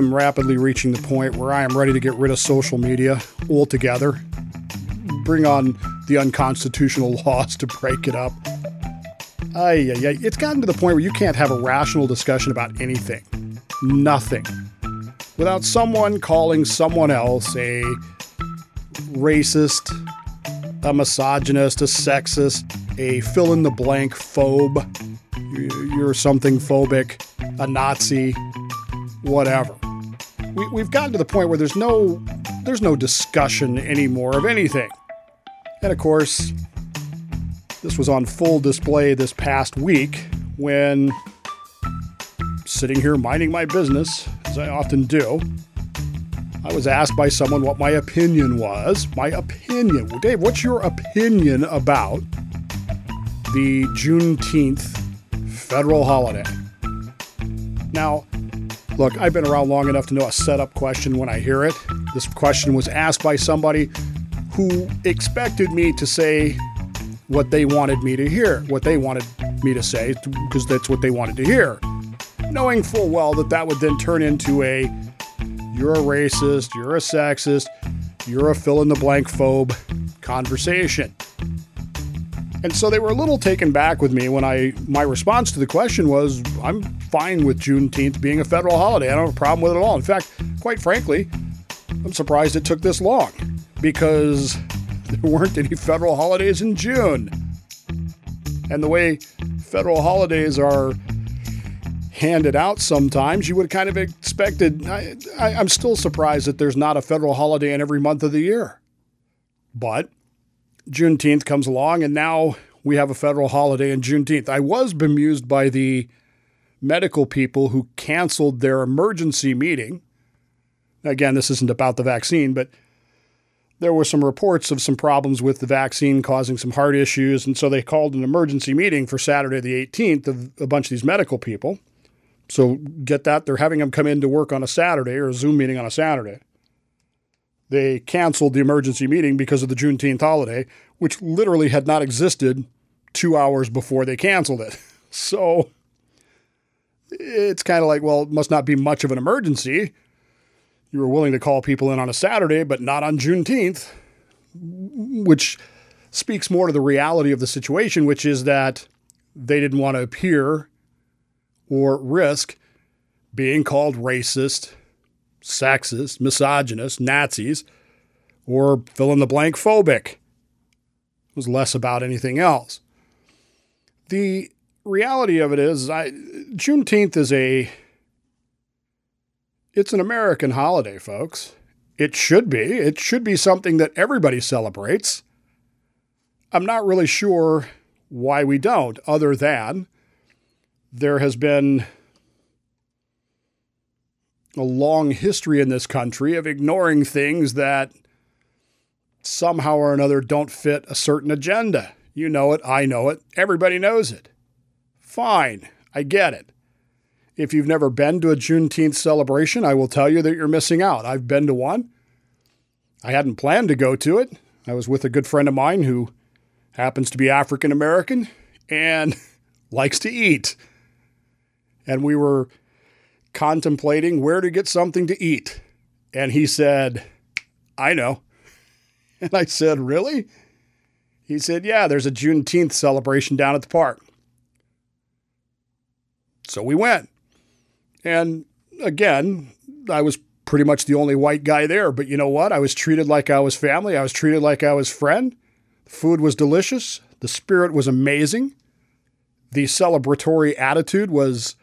am rapidly reaching the point where I am ready to get rid of social media altogether. Bring on the unconstitutional laws to break it up. Ay, ay, ay. It's gotten to the point where you can't have a rational discussion about anything. Nothing. Without someone calling someone else a racist, a misogynist, a sexist, a fill in the blank phobe, you're something phobic, a Nazi, whatever. We, we've gotten to the point where there's no there's no discussion anymore of anything. And of course, this was on full display this past week when sitting here minding my business, as I often do, I was asked by someone what my opinion was. My opinion. Well, Dave, what's your opinion about the Juneteenth federal holiday? Now, look, I've been around long enough to know a setup question when I hear it. This question was asked by somebody who expected me to say what they wanted me to hear, what they wanted me to say, because that's what they wanted to hear. Knowing full well that that would then turn into a you're a racist, you're a sexist, you're a fill in the blank phobe conversation. And so they were a little taken back with me when I my response to the question was I'm fine with Juneteenth being a federal holiday. I don't have a problem with it at all. In fact, quite frankly, I'm surprised it took this long because there weren't any federal holidays in June. And the way federal holidays are handed out sometimes, you would kind of expected. I, I, I'm still surprised that there's not a federal holiday in every month of the year. But Juneteenth comes along, and now we have a federal holiday in Juneteenth. I was bemused by the medical people who canceled their emergency meeting. Again, this isn't about the vaccine, but there were some reports of some problems with the vaccine causing some heart issues. And so they called an emergency meeting for Saturday, the 18th, of a bunch of these medical people. So get that? They're having them come in to work on a Saturday or a Zoom meeting on a Saturday. They canceled the emergency meeting because of the Juneteenth holiday, which literally had not existed two hours before they canceled it. So it's kind of like, well, it must not be much of an emergency you were willing to call people in on a Saturday, but not on Juneteenth, which speaks more to the reality of the situation, which is that they didn't want to appear or risk being called racist, sexist, misogynist, Nazis, or fill in the blank phobic. It was less about anything else. The reality of it is, I, Juneteenth is a it's an American holiday, folks. It should be. It should be something that everybody celebrates. I'm not really sure why we don't, other than there has been a long history in this country of ignoring things that somehow or another don't fit a certain agenda. You know it, I know it, everybody knows it. Fine, I get it. If you've never been to a Juneteenth celebration, I will tell you that you're missing out. I've been to one. I hadn't planned to go to it. I was with a good friend of mine who happens to be African American and likes to eat. And we were contemplating where to get something to eat. And he said, I know. And I said, Really? He said, Yeah, there's a Juneteenth celebration down at the park. So we went. And again, I was pretty much the only white guy there. But you know what? I was treated like I was family. I was treated like I was friend. The food was delicious. The spirit was amazing. The celebratory attitude was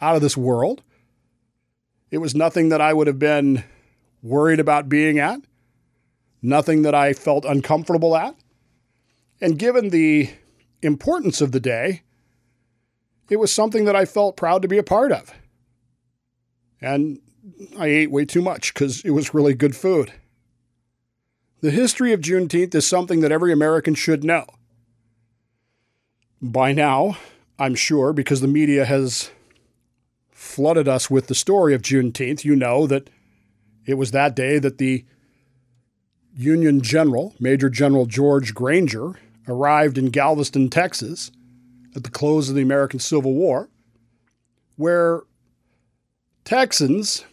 out of this world. It was nothing that I would have been worried about being at, nothing that I felt uncomfortable at. And given the importance of the day, it was something that I felt proud to be a part of. And I ate way too much because it was really good food. The history of Juneteenth is something that every American should know. By now, I'm sure, because the media has flooded us with the story of Juneteenth, you know that it was that day that the Union General, Major General George Granger, arrived in Galveston, Texas at the close of the American Civil War, where Texans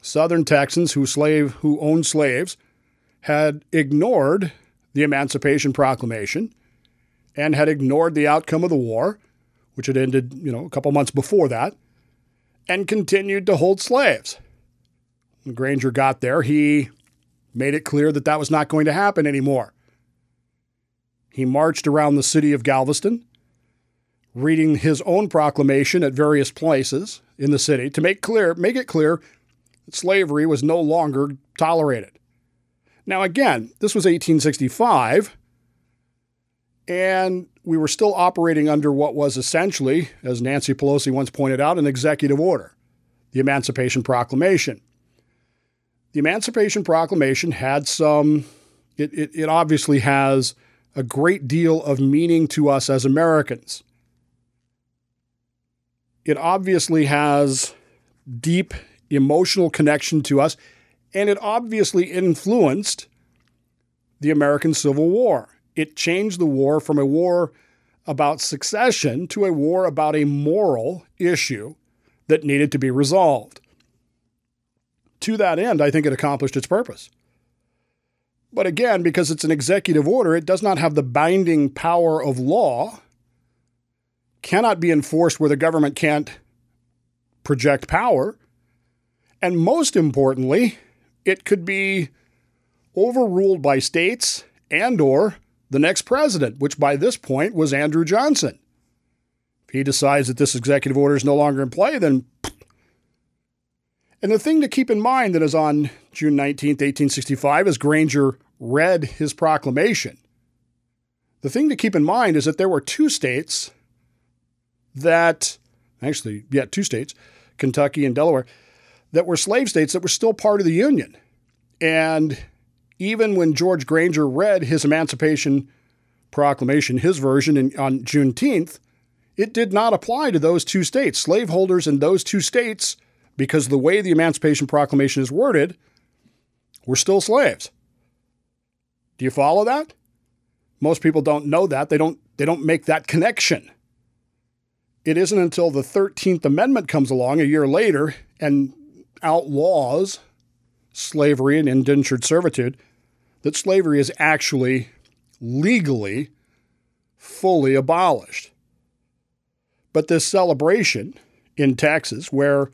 Southern Texans who slave who owned slaves had ignored the Emancipation Proclamation and had ignored the outcome of the war, which had ended, you know, a couple months before that, and continued to hold slaves. When Granger got there, he made it clear that that was not going to happen anymore. He marched around the city of Galveston, reading his own proclamation at various places in the city to make clear, make it clear that slavery was no longer tolerated. Now, again, this was 1865, and we were still operating under what was essentially, as Nancy Pelosi once pointed out, an executive order, the Emancipation Proclamation. The Emancipation Proclamation had some, it, it, it obviously has a great deal of meaning to us as Americans. It obviously has deep emotional connection to us and it obviously influenced the American Civil War. It changed the war from a war about succession to a war about a moral issue that needed to be resolved. To that end, I think it accomplished its purpose. But again, because it's an executive order, it does not have the binding power of law, cannot be enforced where the government can't project power, and most importantly, it could be overruled by states and or the next president, which by this point was Andrew Johnson. If he decides that this executive order is no longer in play, then and the thing to keep in mind that is on June 19th, 1865, as Granger read his proclamation, the thing to keep in mind is that there were two states that, actually, yeah, two states, Kentucky and Delaware, that were slave states that were still part of the Union. And even when George Granger read his Emancipation Proclamation, his version in, on Juneteenth, it did not apply to those two states. Slaveholders in those two states, because the way the Emancipation Proclamation is worded, were still slaves. Do you follow that? Most people don't know that. They don't they don't make that connection. It isn't until the 13th Amendment comes along a year later and outlaws slavery and indentured servitude that slavery is actually legally fully abolished. But this celebration in Texas, where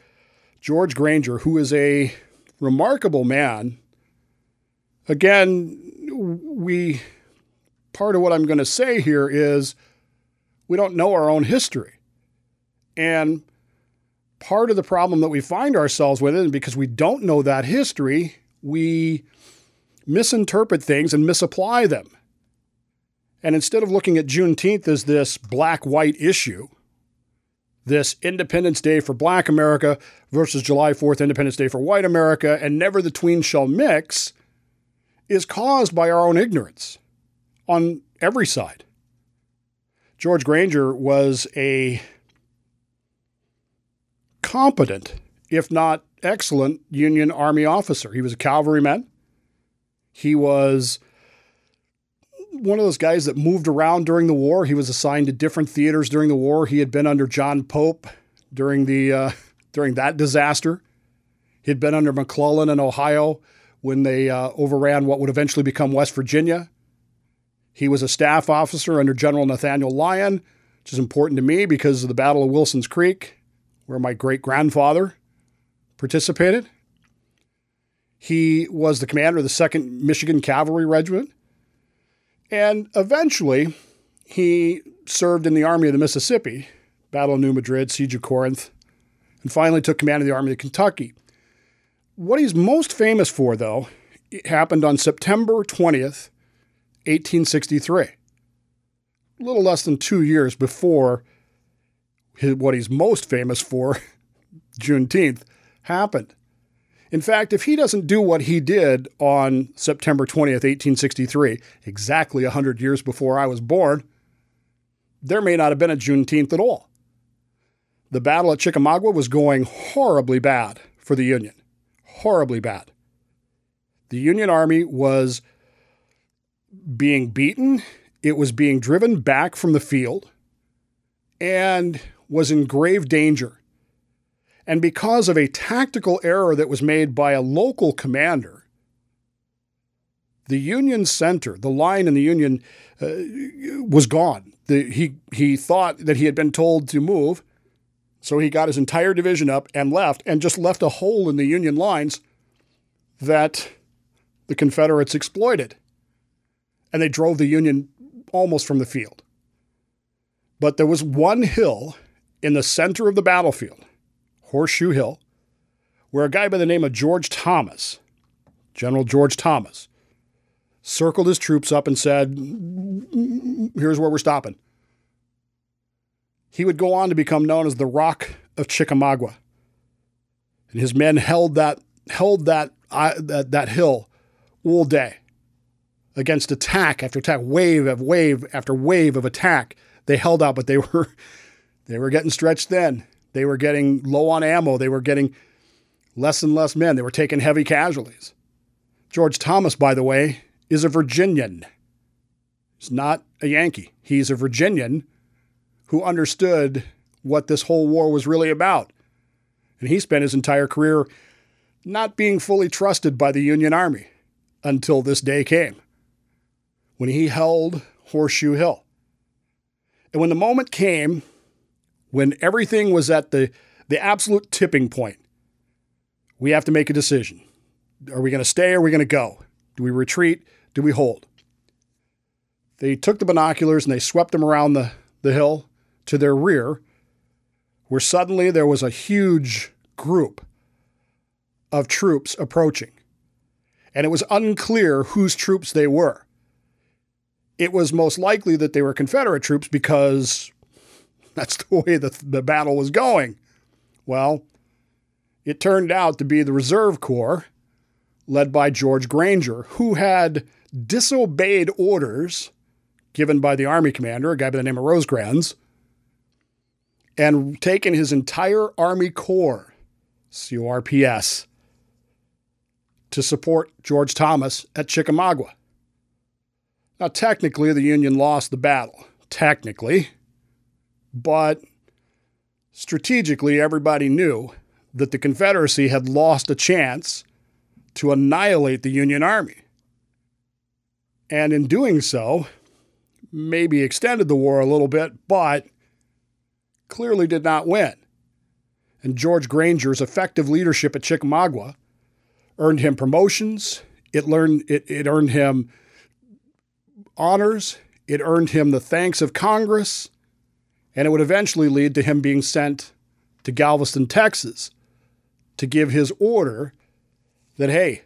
George Granger, who is a remarkable man, again, we part of what I'm going to say here is we don't know our own history. And part of the problem that we find ourselves with is because we don't know that history, we misinterpret things and misapply them. And instead of looking at Juneteenth as this black white issue, this Independence Day for Black America versus July 4th Independence Day for White America, and never the tween shall mix, is caused by our own ignorance on every side. George Granger was a competent, if not excellent, Union Army officer. He was a cavalryman. He was one of those guys that moved around during the war. He was assigned to different theaters during the war. He had been under John Pope during the uh, during that disaster. He'd been under McClellan in Ohio when they uh, overran what would eventually become West Virginia. He was a staff officer under General Nathaniel Lyon, which is important to me because of the Battle of Wilson's Creek where my great grandfather participated. He was the commander of the 2nd Michigan Cavalry Regiment. And eventually, he served in the Army of the Mississippi, Battle of New Madrid, Siege of Corinth, and finally took command of the Army of Kentucky. What he's most famous for, though, happened on September 20th, 1863, a little less than two years before what he's most famous for, Juneteenth, happened. In fact, if he doesn't do what he did on September 20th, 1863, exactly 100 years before I was born, there may not have been a Juneteenth at all. The battle at Chickamauga was going horribly bad for the Union. Horribly bad. The Union Army was being beaten, it was being driven back from the field, and was in grave danger. And because of a tactical error that was made by a local commander, the Union center, the line in the Union, uh, was gone. The, he, he thought that he had been told to move, so he got his entire division up and left, and just left a hole in the Union lines that the Confederates exploited. And they drove the Union almost from the field. But there was one hill in the center of the battlefield, Horseshoe Hill, where a guy by the name of George Thomas, General George Thomas, circled his troops up and said, Here's where we're stopping. He would go on to become known as the Rock of Chickamauga. And his men held that, held that, uh, that, that hill all day against attack after attack, wave of wave after wave of attack. They held out, but they were they were getting stretched thin. They were getting low on ammo. They were getting less and less men. They were taking heavy casualties. George Thomas, by the way, is a Virginian. He's not a Yankee. He's a Virginian who understood what this whole war was really about. And he spent his entire career not being fully trusted by the Union Army until this day came when he held Horseshoe Hill. And when the moment came when everything was at the, the absolute tipping point, we have to make a decision. Are we going to stay or are we going to go? Do we retreat? Do we hold? They took the binoculars and they swept them around the, the hill to their rear, where suddenly there was a huge group of troops approaching. And it was unclear whose troops they were. It was most likely that they were Confederate troops because that's the way the, the battle was going. Well, it turned out to be the Reserve Corps, led by George Granger, who had disobeyed orders given by the Army commander, a guy by the name of Rosecrans, and taken his entire Army Corps, CORPS, to support George Thomas at Chickamauga. Now, technically, the Union lost the battle. Technically. But strategically, everybody knew that the Confederacy had lost a chance to annihilate the Union Army. And in doing so, maybe extended the war a little bit, but clearly did not win. And George Granger's effective leadership at Chickamauga earned him promotions. It learned it, it earned him honors. It earned him the thanks of Congress, and it would eventually lead to him being sent to Galveston, Texas, to give his order that, hey,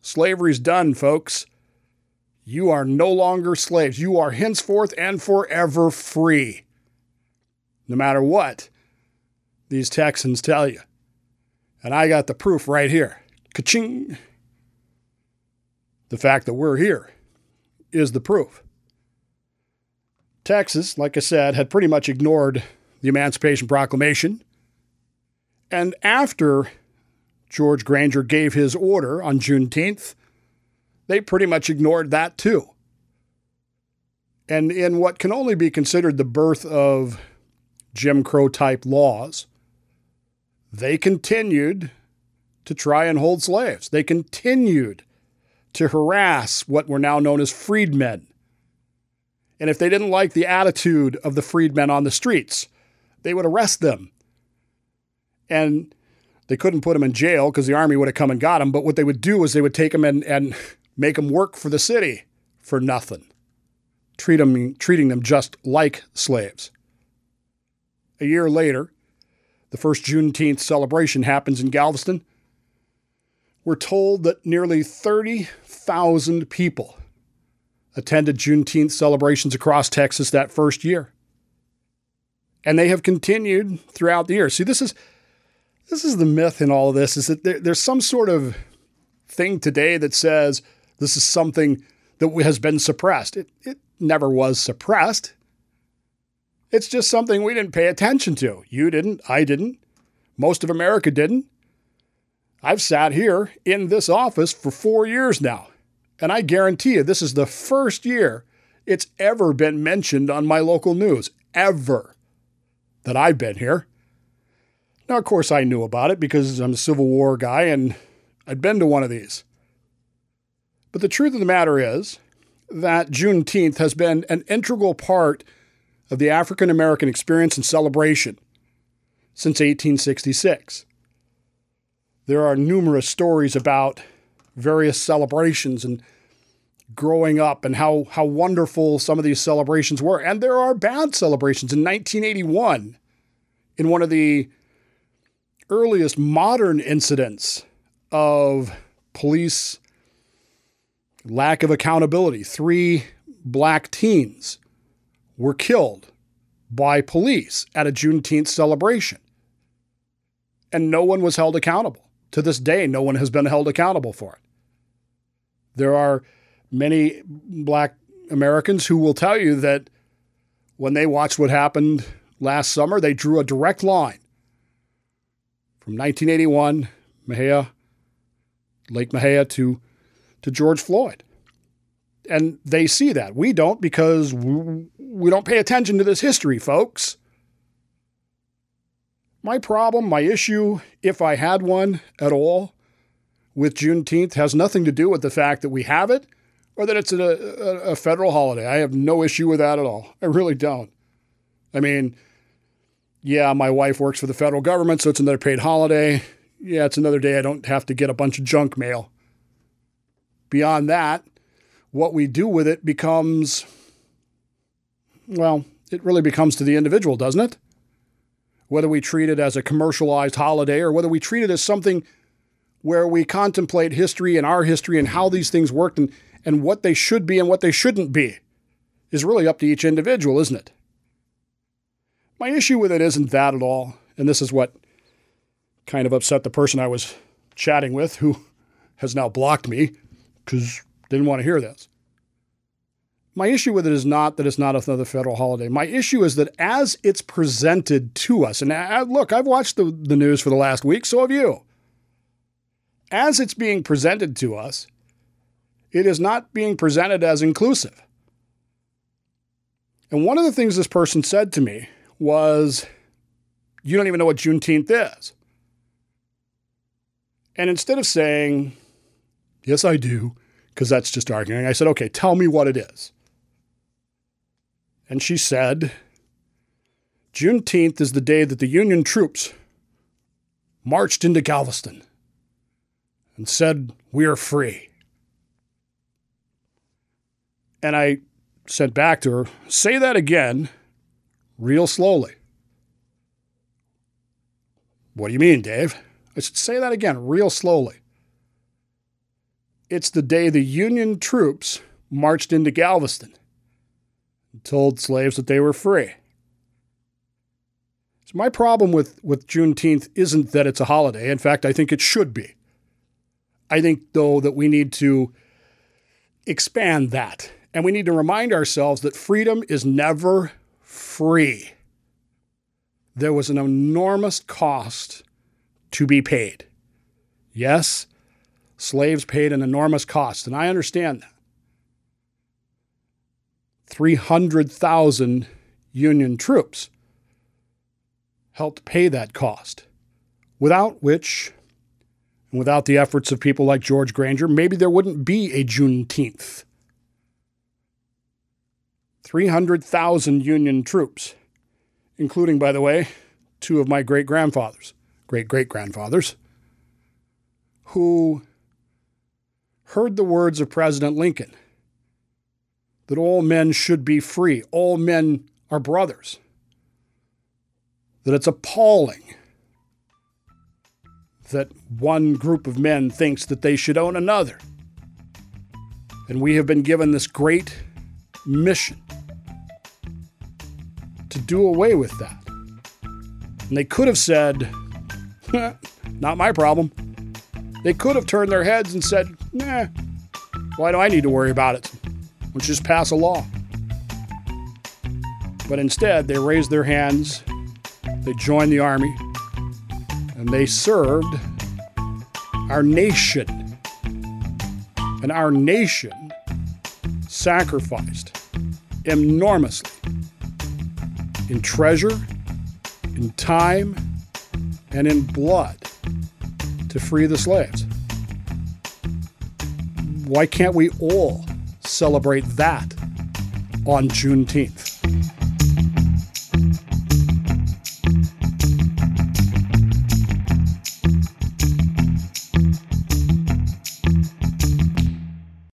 slavery's done, folks. You are no longer slaves. You are henceforth and forever free. No matter what these Texans tell you. And I got the proof right here. Ka-ching. The fact that we're here is the proof. Texas, like I said, had pretty much ignored the Emancipation Proclamation. And after George Granger gave his order on Juneteenth, they pretty much ignored that too. And in what can only be considered the birth of Jim Crow type laws, they continued to try and hold slaves. They continued to harass what were now known as freedmen. And if they didn't like the attitude of the freedmen on the streets, they would arrest them. And they couldn't put them in jail because the army would have come and got them. But what they would do is they would take them and, and make them work for the city for nothing, treat them, treating them just like slaves. A year later, the first Juneteenth celebration happens in Galveston we're told that nearly 30,000 people attended Juneteenth celebrations across Texas that first year. And they have continued throughout the year. See, this is this is the myth in all of this is that there, there's some sort of thing today that says this is something that has been suppressed. It, it never was suppressed. It's just something we didn't pay attention to. You didn't, I didn't, most of America didn't. I've sat here in this office for four years now, and I guarantee you this is the first year it's ever been mentioned on my local news, ever, that I've been here. Now, of course, I knew about it because I'm a Civil War guy and I'd been to one of these. But the truth of the matter is that Juneteenth has been an integral part of the African American experience and celebration since 1866. There are numerous stories about various celebrations and growing up and how, how wonderful some of these celebrations were. And there are bad celebrations. In 1981, in one of the earliest modern incidents of police lack of accountability, three black teens were killed by police at a Juneteenth celebration. And no one was held accountable. To this day, no one has been held accountable for it. There are many black Americans who will tell you that when they watched what happened last summer, they drew a direct line from 1981, Mexia, Lake Mexia to, to George Floyd. And they see that. We don't because we don't pay attention to this history, folks. My problem, my issue, if I had one at all, with Juneteenth has nothing to do with the fact that we have it or that it's a, a, a, federal holiday. I have no issue with that at all. I really don't. I mean, yeah, my wife works for the federal government, so it's another paid holiday. Yeah, it's another day I don't have to get a bunch of junk mail. Beyond that, what we do with it becomes, well, it really becomes to the individual, doesn't it? Whether we treat it as a commercialized holiday or whether we treat it as something where we contemplate history and our history and how these things worked and, and what they should be and what they shouldn't be is really up to each individual, isn't it? My issue with it isn't that at all. And this is what kind of upset the person I was chatting with who has now blocked me because didn't want to hear this. My issue with it is not that it's not another federal holiday. My issue is that as it's presented to us, and I, uh, look, I've watched the, the news for the last week, so have you. As it's being presented to us, it is not being presented as inclusive. And one of the things this person said to me was, You don't even know what Juneteenth is. And instead of saying, Yes, I do, because that's just arguing, I said, Okay, tell me what it is. And she said, Juneteenth is the day that the Union troops marched into Galveston and said, We are free. And I said back to her, Say that again, real slowly. What do you mean, Dave? I said, Say that again, real slowly. It's the day the Union troops marched into Galveston and told slaves that they were free. So my problem with, with Juneteenth isn't that it's a holiday. In fact, I think it should be. I think, though, that we need to expand that. And we need to remind ourselves that freedom is never free. There was an enormous cost to be paid. Yes, slaves paid an enormous cost, and I understand that. 300,000 Union troops helped pay that cost, without which and without the efforts of people like George Granger, maybe there wouldn't be a Juneteenth. 300,000 Union troops, including, by the way, two of my great grandfathers, great great grandfathers, who heard the words of President Lincoln that all men should be free, all men are brothers, that it's appalling that one group of men thinks that they should own another. And we have been given this great mission to do away with that. And they could have said, not my problem. They could have turned their heads and said, nah, why do I need to worry about it? Let's just pass a law. But instead, they raised their hands, they joined the army, and they served our nation. And our nation sacrificed enormously in treasure, in time, and in blood to free the slaves. Why can't we all celebrate that on Juneteenth?